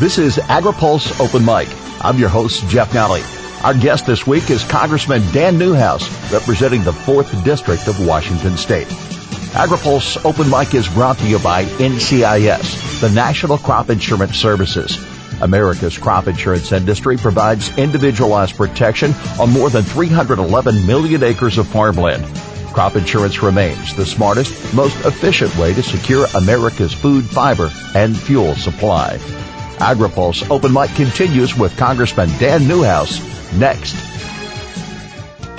This is AgriPulse Open Mic. I'm your host, Jeff Nalley. Our guest this week is Congressman Dan Newhouse, representing the 4th District of Washington State. AgriPulse Open Mic is brought to you by NCIS, the National Crop Insurance Services. America's crop insurance industry provides individualized protection on more than 311 million acres of farmland. Crop insurance remains the smartest, most efficient way to secure America's food, fiber, and fuel supply. AgriPulse Open Mic continues with Congressman Dan Newhouse next.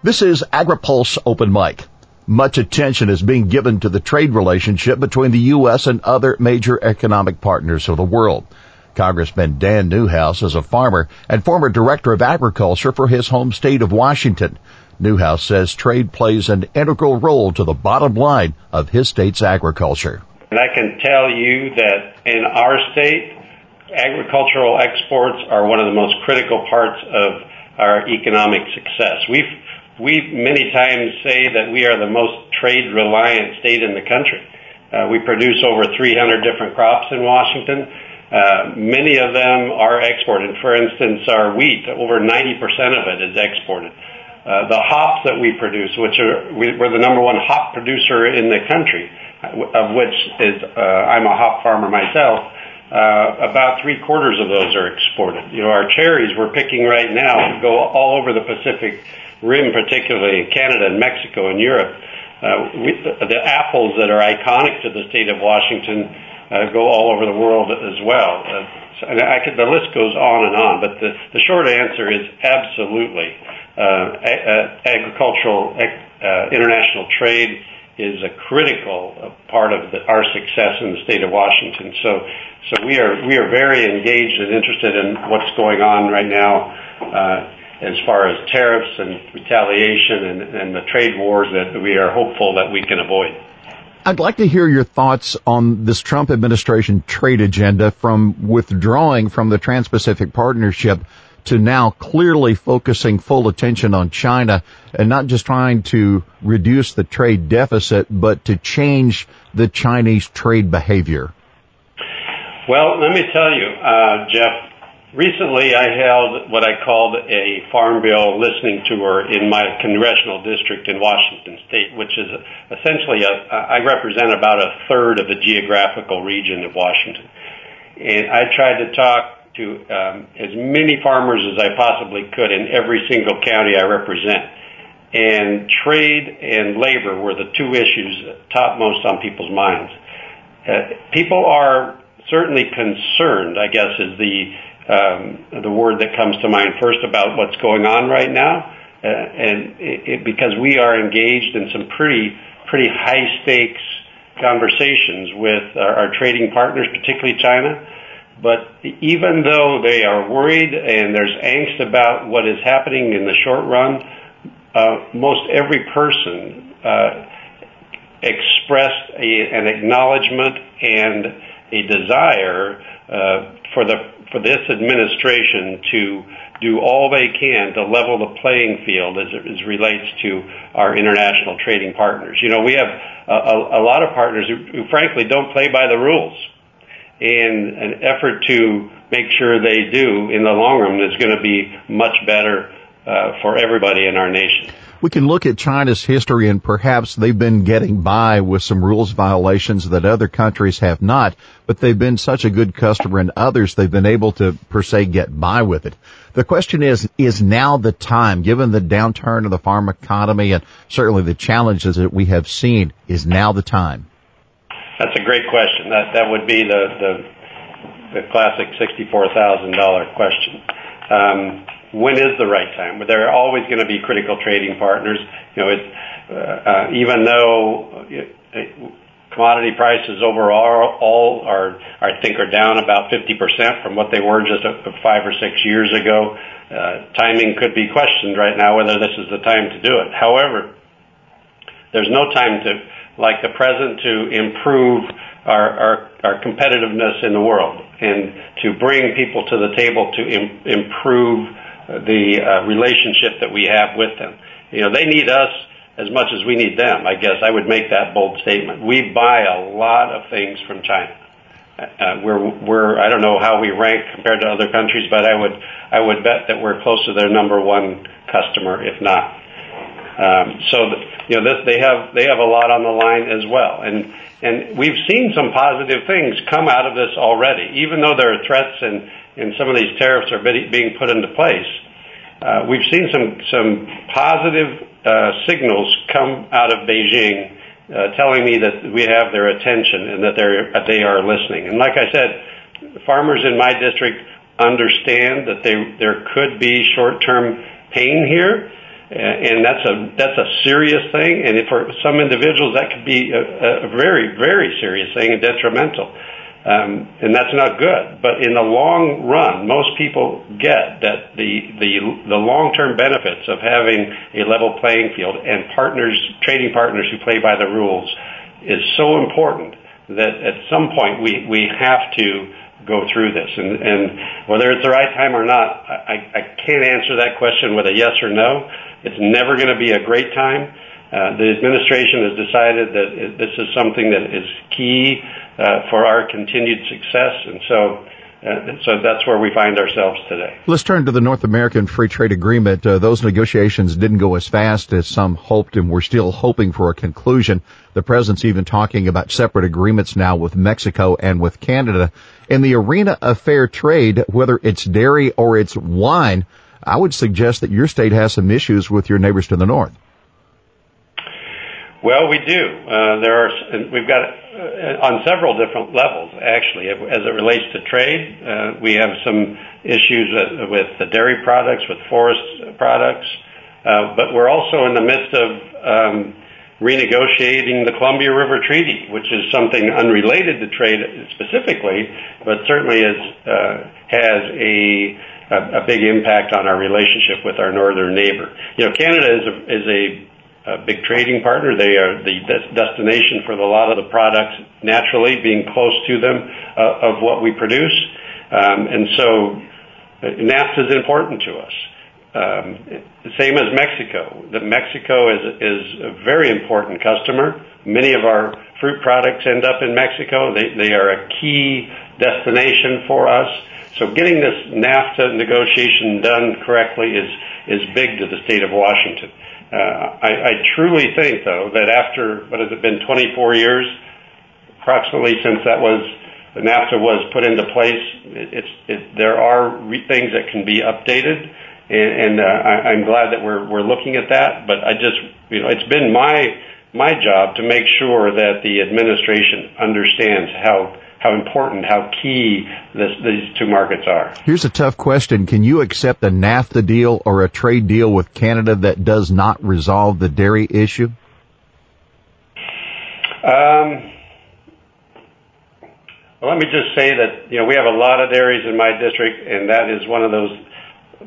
This is AgriPulse Open Mic. Much attention is being given to the trade relationship between the U.S. and other major economic partners of the world. Congressman Dan Newhouse is a farmer and former director of agriculture for his home state of Washington. Newhouse says trade plays an integral role to the bottom line of his state's agriculture. And I can tell you that in our state, agricultural exports are one of the most critical parts of our economic success. We've, we many times say that we are the most trade reliant state in the country. Uh, we produce over 300 different crops in Washington. Uh, many of them are exported. For instance, our wheat, over 90% of it is exported. Uh, the hops that we produce, which are, we, we're the number one hop producer in the country, of which is uh, I'm a hop farmer myself. Uh, about three quarters of those are exported. You know, our cherries we're picking right now go all over the Pacific Rim, particularly in Canada and Mexico and Europe. Uh, we, the apples that are iconic to the state of Washington uh, go all over the world as well. Uh, and I could, the list goes on and on, but the, the short answer is absolutely. Uh, a, agricultural uh, international trade is a critical part of the, our success in the state of Washington. So, so we are we are very engaged and interested in what's going on right now. Uh, as far as tariffs and retaliation and, and the trade wars that we are hopeful that we can avoid. I'd like to hear your thoughts on this Trump administration trade agenda from withdrawing from the Trans-Pacific Partnership to now clearly focusing full attention on China and not just trying to reduce the trade deficit, but to change the Chinese trade behavior? Well, let me tell you, uh, Jeff, recently I held what I called a Farm Bill listening tour in my congressional district in Washington State, which is essentially a, I represent about a third of the geographical region of Washington. And I tried to talk to um, as many farmers as I possibly could in every single county I represent. And trade and labor were the two issues topmost on people's minds. Uh, people are certainly concerned, I guess is the um, the word that comes to mind first about what's going on right now, uh, and it, it, because we are engaged in some pretty pretty high stakes conversations with our, our trading partners, particularly China. But even though they are worried and there's angst about what is happening in the short run, uh, most every person uh, expressed a, an acknowledgement and a desire uh, for the for this administration to do all they can to level the playing field as it as relates to our international trading partners. You know, we have a, a, a lot of partners who, who frankly don't play by the rules and an effort to make sure they do in the long run is going to be much better uh, for everybody in our nation. We can look at China's history and perhaps they've been getting by with some rules violations that other countries have not, but they've been such a good customer in others they've been able to per se get by with it. The question is, is now the time, given the downturn of the farm economy and certainly the challenges that we have seen, is now the time? That's a great question. That that would be the classic sixty-four thousand dollar question. Um, when is the right time? There are always going to be critical trading partners. You know, it's, uh, uh, even though uh, commodity prices overall all are, I think, are down about 50% from what they were just five or six years ago. Timing could be questioned right now whether this is the time to do it. However, there's no time to, like the present, to improve our, our, competitiveness in the world and to bring people to the table to Im- improve the uh, relationship that we have with them. You know, they need us as much as we need them. I guess I would make that bold statement. We buy a lot of things from China. Uh, we're we're I don't know how we rank compared to other countries, but I would I would bet that we're close to their number one customer, if not. They have they have a lot on the line as well, and and we've seen some positive things come out of this already, even though there are threats and and some of these tariffs are being put into place. Uh, we've seen some some positive uh, signals come out of Beijing uh, telling me that we have their attention and that they are listening. And like I said, farmers in my district understand that they there could be short-term pain here, and that's a that's a serious thing. And for some individuals, that could be a, very very serious thing and detrimental. Um, and that's not good. But in the long run, most people get that the the the long term benefits of having a level playing field and partners, trading partners who play by the rules, is so important that at some point we have to go through this. And, whether it's the right time or not, I, I can't answer that question with a yes or no. It's never going to be a great time. Uh, the administration has decided that this is something that is key uh, for our continued success, and so uh, so that's where we find ourselves today. Let's turn to the North American Free Trade Agreement. Uh, those negotiations didn't go as fast as some hoped, and we're still hoping for a conclusion. The president's even talking about separate agreements now with Mexico and with Canada. In the arena of fair trade, whether it's dairy or it's wine, I would suggest that your state has some issues with your neighbors to the north. Well, we do. Uh, there are. We've got uh, on several different levels, actually, as it relates to trade. Uh, we have some issues with the dairy products, with forest products, uh, but we're also in the midst of um, renegotiating the Columbia River Treaty, which is something unrelated to trade specifically, but certainly uh, has a, big impact on our relationship with our northern neighbor. You know, Canada is a, a big trading partner. They are the destination for a lot of the products naturally being close to them uh, of what we produce. Um, and so uh, NAFTA is important to us. Um, same as Mexico. Mexico is, is a very important customer. Many of our fruit products end up in Mexico. They, they are a key destination for us. So getting this NAFTA negotiation done correctly is, is big to the state of Washington. Uh, I, truly think, though, that after what has it been 24 years, approximately since that was NAFTA was put into place, it, it's it, there are re- things that can be updated, and, and uh, I'm glad that we're we're looking at that. But I just you know it's been my my job to make sure that the administration understands how how important, how key this, these two markets are. Here's a tough question. Can you accept a NAFTA deal or a trade deal with Canada that does not resolve the dairy issue? Um, well, let me just say that you know we have a lot of dairies in my district, and that is one of those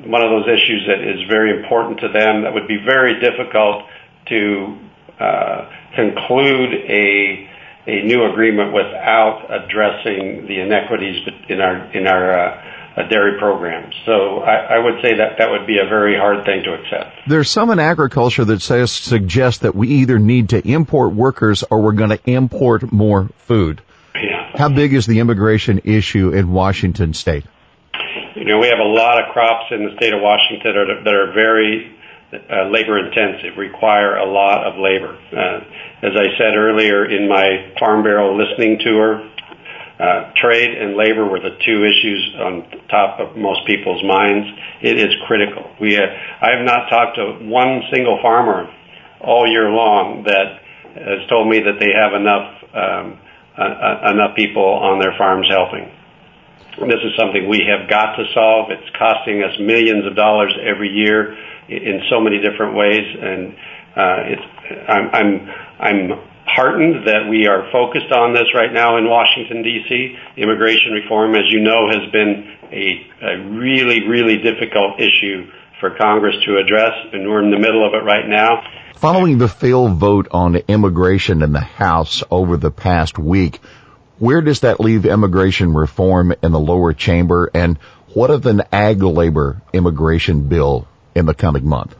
one of those issues that is very important to them. That would be very difficult to uh, conclude a a new agreement without addressing the inequities in our in our uh, dairy programs. So I, I, would say that that would be a very hard thing to accept. There's some in agriculture that says suggest that we either need to import workers or we're going to import more food. Yeah. How big is the immigration issue in Washington State? You know, we have a lot of crops in the state of Washington that are, that are very uh, labor intensive, require a lot of labor. Uh, as I said earlier in my Farm Bureau listening tour, uh, trade and labor were the two issues on top of most people's minds. It is critical. We have, I have not talked to one single farmer all year long that has told me that they have enough um, uh, uh enough people on their farms helping. This is something we have got to solve. It's costing us millions of dollars every year in so many different ways, and uh, I'm heartened that we are focused on this right now in Washington, D.C. Immigration reform, as you know, has been a, a really, really difficult issue for Congress to address, and we're in the middle of it right now. Following the failed vote on immigration in the House over the past week, where does that leave immigration reform in the lower chamber, and what of an ag labor immigration bill in the coming month?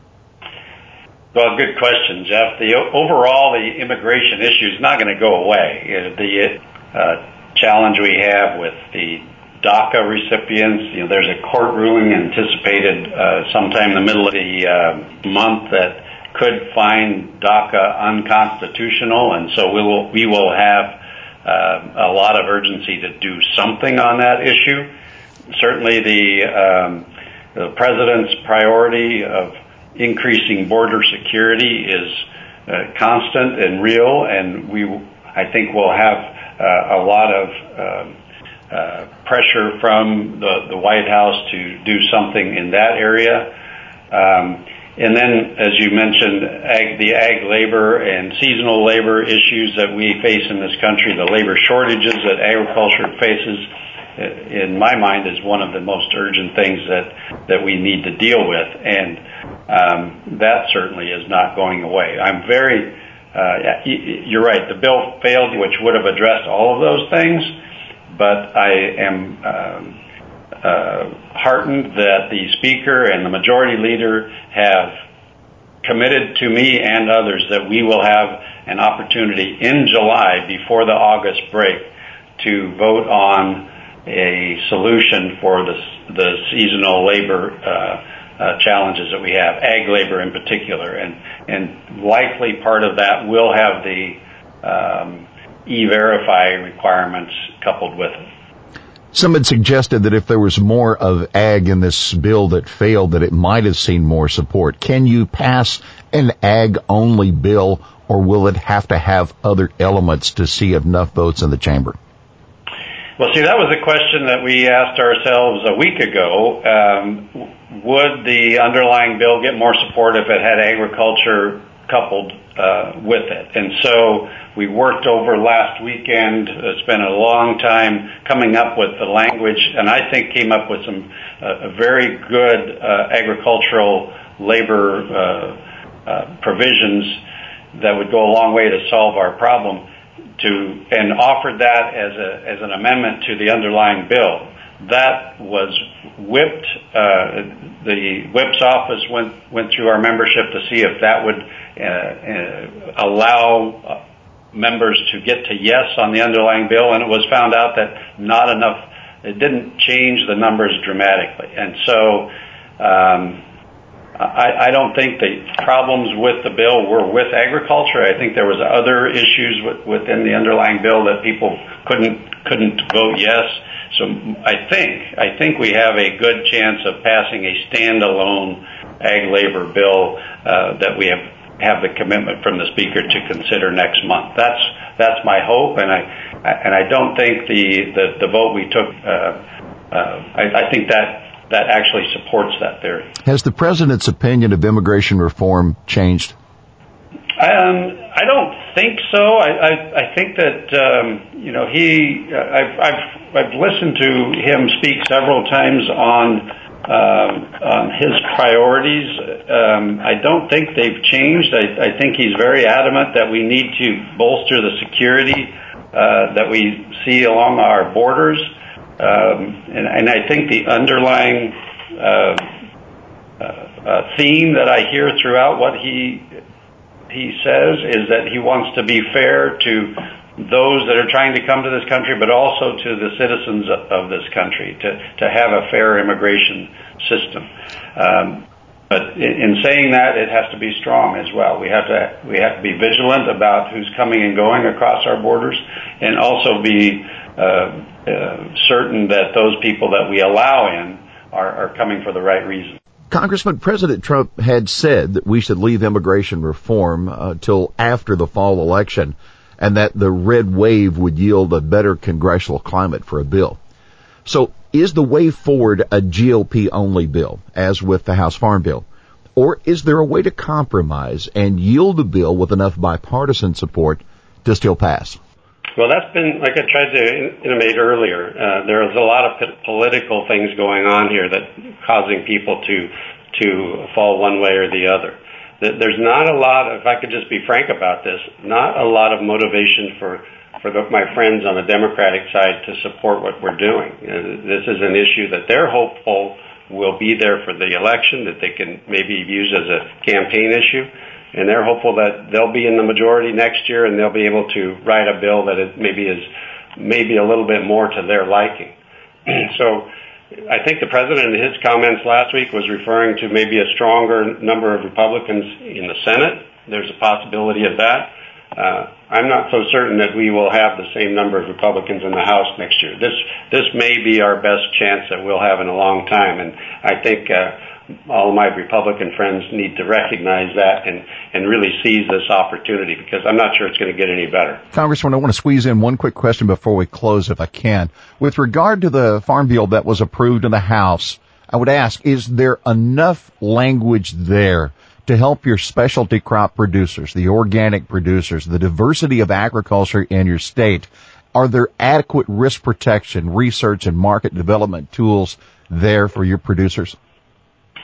Well, good question, Jeff. The overall the immigration issue is not going to go away. The uh, challenge we have with the DACA recipients, you know, there's a court ruling anticipated uh, sometime in the middle of the uh, month that could find DACA unconstitutional, and so we will we will have uh, a lot of urgency to do something on that issue. Certainly, the um, the president's priority of increasing border security is uh, constant and real, and we, I think, will have uh, a lot of um, uh, pressure from the, the White House to do something in that area. Um, and then, as you mentioned, ag, the ag labor and seasonal labor issues that we face in this country, the labor shortages that agriculture faces, in my mind, is one of the most urgent things that that we need to deal with, and um, that certainly is not going away. I'm very, uh, you're right. The bill failed, which would have addressed all of those things, but I am um, uh, heartened that the speaker and the majority leader have committed to me and others that we will have an opportunity in July before the August break to vote on a solution for the, seasonal labor uh, uh, challenges that we have, ag labor in particular, and likely part of that will have the um, e-verify requirements coupled with it. Some had suggested that if there was more of ag in this bill that failed, that it might have seen more support. Can you pass an ag only bill, or will it have to have other elements to see enough votes in the chamber? Well, see, that was a question that we asked ourselves a week ago. Um, would the underlying bill get more support if it had agriculture coupled uh, with it? And so we worked over last weekend, uh, spent a long time coming up with the language, and I think came up with some uh, very good uh, agricultural labor uh, uh, provisions that would go a long way to solve our problem to and offered that as a as an amendment to the underlying bill. That was whipped. Uh, the whip's office went went through our membership to see if that would uh, uh, allow members to get to yes on the underlying bill, and it was found out that not enough. It didn't change the numbers dramatically, and so. I, don't think the problems with the bill were with agriculture. I think there was other issues within the underlying bill that people couldn't couldn't vote yes. So I think I think we have a good chance of passing a standalone ag labor bill uh, that we have the commitment from the speaker to consider next month. That's that's my hope, and I and I don't think the vote we took. Uh, uh, I think that that actually supports that theory. Has the president's opinion of immigration reform changed? Um, I don't think so. I, I, I think that um, you know he. Uh, I've, I've I've listened to him speak several times on um, on his priorities. Um, I don't think they've changed. I, I think he's very adamant that we need to bolster the security uh, that we see along our borders. Um, and, I think the underlying uh, uh, uh, theme that I hear throughout what he he says is that he wants to be fair to those that are trying to come to this country, but also to the citizens of this country to have a fair immigration system. Um, but in saying that, it has to be strong as well. We have to we have to be vigilant about who's coming and going across our borders, and also be certain that those people that we allow in are, are coming for the right reason. Congressman, President Trump had said that we should leave immigration reform uh, till after the fall election and that the red wave would yield a better congressional climate for a bill. So is the way forward a GOP only bill, as with the House Farm Bill? Or is there a way to compromise and yield a bill with enough bipartisan support to still pass? Well, that's been, like I tried to intimate earlier, uh, there's a lot of p- political things going on here that causing people to, to fall one way or the other. There's not a lot, if I could just be frank about this, not a lot of motivation for, for the, my friends on the Democratic side to support what we're doing. Uh, this is an issue that they're hopeful will be there for the election, that they can maybe use as a campaign issue and they're hopeful that they'll be in the majority next year and they'll be able to write a bill that it maybe is maybe a little bit more to their liking. so I think the president in his comments last week was referring to maybe a stronger number of Republicans in the Senate. There's a possibility of that. Uh, I'm not so certain that we will have the same number of Republicans in the House next year. This this may be our best chance that we'll have in a long time, and I think uh, all my Republican friends need to recognize that and, and really seize this opportunity because I'm not sure it's going to get any better. Congressman, I want to squeeze in one quick question before we close if I can. With regard to the farm bill that was approved in the House, I would ask, is there enough language there to help your specialty crop producers, the organic producers, the diversity of agriculture in your state? Are there adequate risk protection, research, and market development tools there for your producers?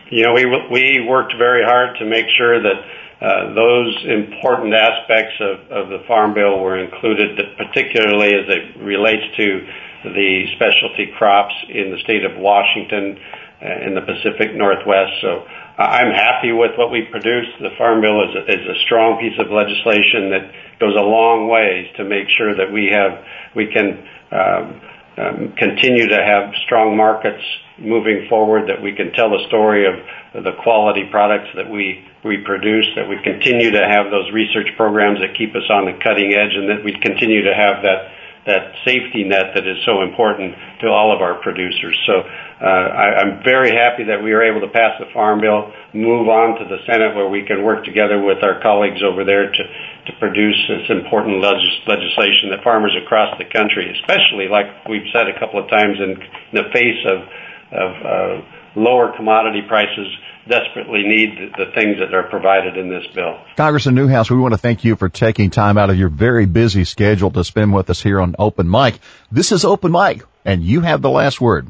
You know, we we worked very hard to make sure that uh, those important aspects of, the Farm Bill were included, particularly as it relates to the specialty crops in the state of Washington uh, in the Pacific Northwest. So I'm happy with what we produced. The Farm Bill is a, is a strong piece of legislation that goes a long ways to make sure that we have we can um, Um, continue to have strong markets moving forward, that we can tell the story of the quality products that we we produce, that we continue to have those research programs that keep us on the cutting edge, and that we continue to have that that safety net that is so important to all of our producers. So uh, I, I'm very happy that we were able to pass the Farm Bill, move on to the Senate where we can work together with our colleagues over there to, to produce this important legis- legislation that farmers across the country, especially like we've said a couple of times in, in the face of of uh, lower commodity prices desperately need the, things that are provided in this bill. Congressman Newhouse, we want to thank you for taking time out of your very busy schedule to spend with us here on Open Mic. This is Open Mic, and you have the last word.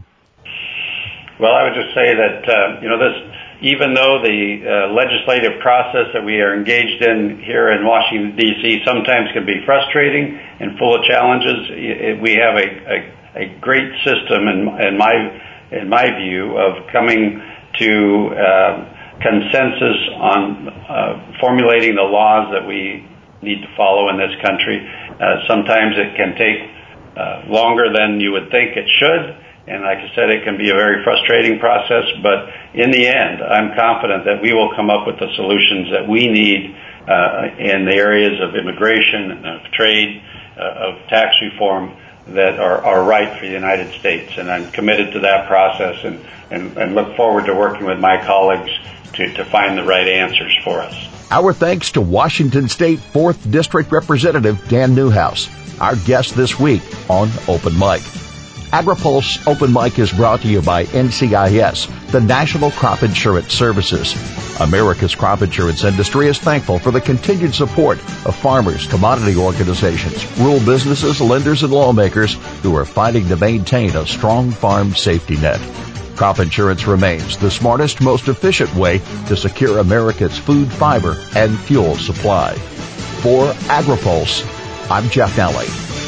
Well, I would just say that uh, you know this. Even though the uh, legislative process that we are engaged in here in Washington D.C. sometimes can be frustrating and full of challenges, we have a, a, a great system, in, in my in my view, of coming to uh, consensus on uh, formulating the laws that we need to follow in this country. Uh, sometimes it can take uh, longer than you would think it should, and like I said, it can be a very frustrating process. But in the end, I'm confident that we will come up with the solutions that we need uh, in the areas of immigration, of trade, uh, of tax reform that are, are right for the United States. And I'm committed to that process and, and, and look forward to working with my colleagues to, to find the right answers for us. Our thanks to Washington State 4th District Representative Dan Newhouse, our guest this week on Open Mic. AgriPulse Open Mic is brought to you by NCIS, the National Crop Insurance Services. America's crop insurance industry is thankful for the continued support of farmers, commodity organizations, rural businesses, lenders, and lawmakers who are fighting to maintain a strong farm safety net. Crop insurance remains the smartest, most efficient way to secure America's food, fiber, and fuel supply. For AgriPulse, I'm Jeff Nalley.